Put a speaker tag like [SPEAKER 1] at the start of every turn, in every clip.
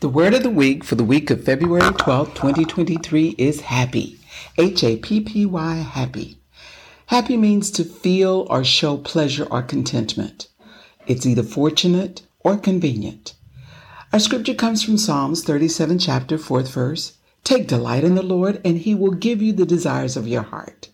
[SPEAKER 1] The word of the week for the week of February 12, 2023 is happy. H A P P Y, happy. Happy means to feel or show pleasure or contentment. It's either fortunate or convenient. Our scripture comes from Psalms 37, chapter 4th verse. Take delight in the Lord, and he will give you the desires of your heart.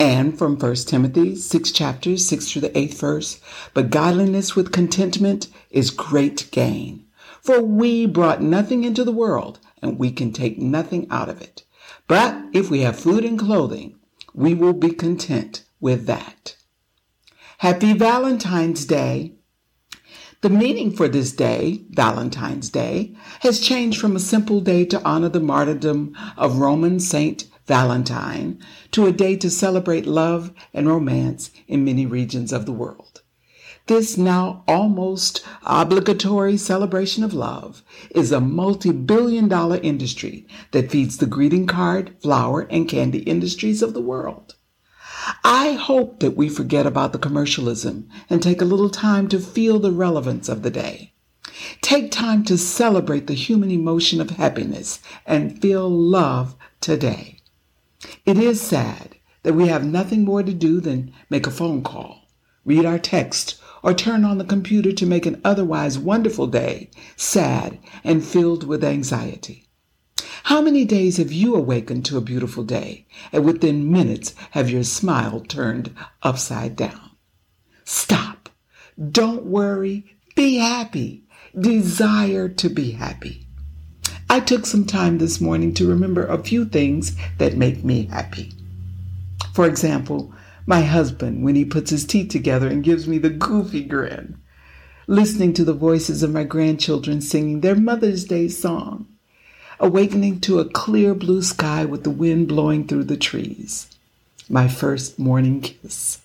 [SPEAKER 1] And from 1 Timothy 6 chapters 6 through the 8th verse, but godliness with contentment is great gain. For we brought nothing into the world, and we can take nothing out of it. But if we have food and clothing, we will be content with that. Happy Valentine's Day. The meaning for this day, Valentine's Day, has changed from a simple day to honor the martyrdom of Roman Saint Valentine to a day to celebrate love and romance in many regions of the world. This now almost obligatory celebration of love is a multi billion dollar industry that feeds the greeting card, flower, and candy industries of the world. I hope that we forget about the commercialism and take a little time to feel the relevance of the day. Take time to celebrate the human emotion of happiness and feel love today. It is sad that we have nothing more to do than make a phone call, read our text, or turn on the computer to make an otherwise wonderful day sad and filled with anxiety. How many days have you awakened to a beautiful day and within minutes have your smile turned upside down? Stop. Don't worry. Be happy. Desire to be happy. I took some time this morning to remember a few things that make me happy. For example, my husband when he puts his teeth together and gives me the goofy grin. Listening to the voices of my grandchildren singing their Mother's Day song. Awakening to a clear blue sky with the wind blowing through the trees. My first morning kiss.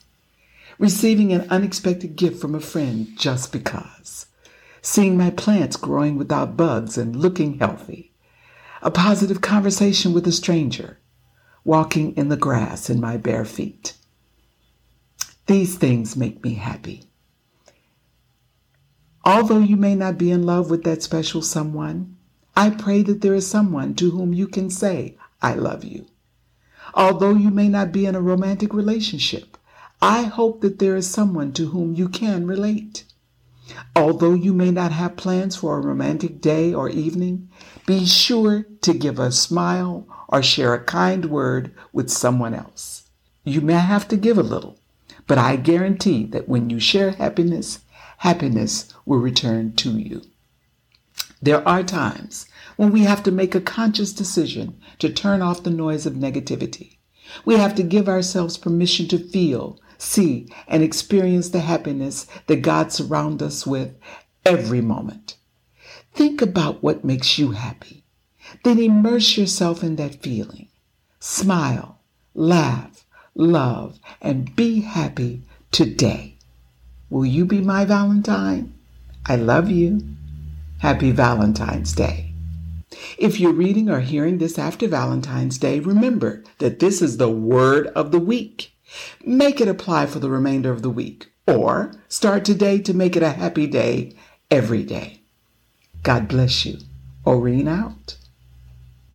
[SPEAKER 1] Receiving an unexpected gift from a friend just because. Seeing my plants growing without bugs and looking healthy. A positive conversation with a stranger. Walking in the grass in my bare feet these things make me happy. Although you may not be in love with that special someone, I pray that there is someone to whom you can say, I love you. Although you may not be in a romantic relationship, I hope that there is someone to whom you can relate. Although you may not have plans for a romantic day or evening, be sure to give a smile or share a kind word with someone else. You may have to give a little, but I guarantee that when you share happiness, happiness will return to you. There are times when we have to make a conscious decision to turn off the noise of negativity. We have to give ourselves permission to feel, see, and experience the happiness that God surrounds us with every moment. Think about what makes you happy. Then immerse yourself in that feeling. Smile, laugh, love, and be happy today. Will you be my Valentine? I love you. Happy Valentine's Day. If you're reading or hearing this after Valentine's Day, remember that this is the word of the week. Make it apply for the remainder of the week, or start today to make it a happy day every day. God bless you. Oreen out.